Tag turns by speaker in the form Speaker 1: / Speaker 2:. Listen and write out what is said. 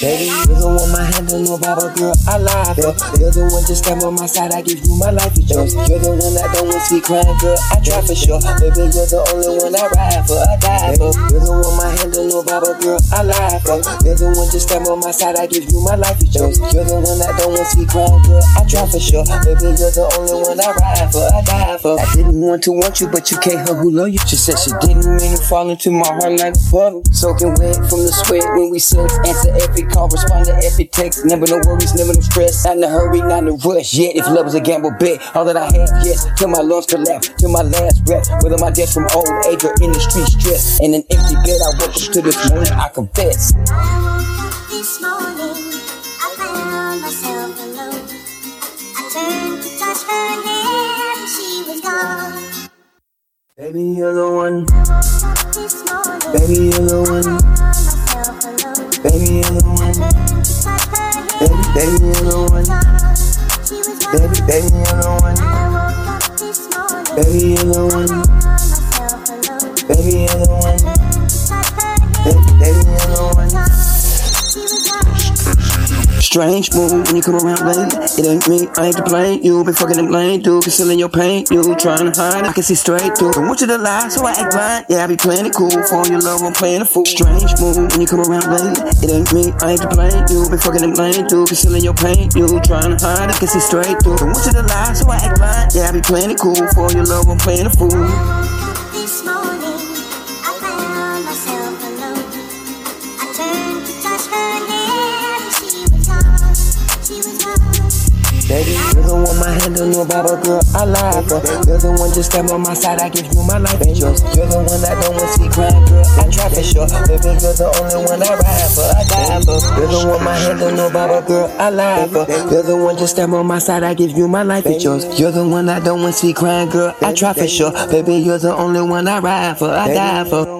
Speaker 1: Baby, you're the one my hand on no Bible, girl, I lie for. You're the one just stand on my side, I give you my life, it's yours. You're the one I don't want to see crying, girl, I try for sure. Baby, you're the only one I ride for, I die for. You're the one my Bible, girl, I lie for. You're the one just stand on my side, I give you my life, it's yours. You're the one I don't want to see crying, girl, I try for sure. Baby, you're the only one I ride for, I die for. I didn't want to want you, but you can't hug who love you. She said she didn't mean to fall into my heart like a puddle. Soaking wet from the sweat when we sex. Answer every call, respond to every text. Never no worries, never no stress. Not in a hurry, not in a rush. Yet if love is a gamble, bet all that I have, yes. Till my lungs collapse, till my last breath. Whether my death from old age or in the street stress. In an empty bed, I woke up to this morning, I confess.
Speaker 2: This morning, I found myself alone. I turned to touch her and she was gone.
Speaker 1: Baby, you're the one. Baby, you're the one. Baby, you're the one. Baby, baby, you're the one. Baby, baby, you're the one. Baby, you're the one. Baby, you're the one. Strange mood when you come around late. It ain't me, I ain't to blame. You been fucking them lame, dude. Concealing your pain, you trying to hide. it. I can see straight through. Don't want you to lie, so I act blind. Yeah, I be playing it cool. For your love, I'm playing a fool. Strange mood when you come around late. It ain't me, I ain't to blame. You been fucking them lame, dude. Concealing your pain, you trying to hide. it. I can see straight through. Don't want you to lie, so I act blind. Yeah, I be playing it cool. For your love, I'm playing a fool. Baby, you're the one my hand on your Bible, girl, I lie for. You're the one just stand on my side, I give you my life and yours. You're the one I don't want to see crying, girl, I try for sure. Baby, you're the only one I ride for, I die for. You're the one my hand on your Bible, girl, I lie for. You're the one just stand on my side, I give you my life and yours. You're the one I don't want to see crying, girl, I try for sure. Baby, you're the only one I ride for, I die for.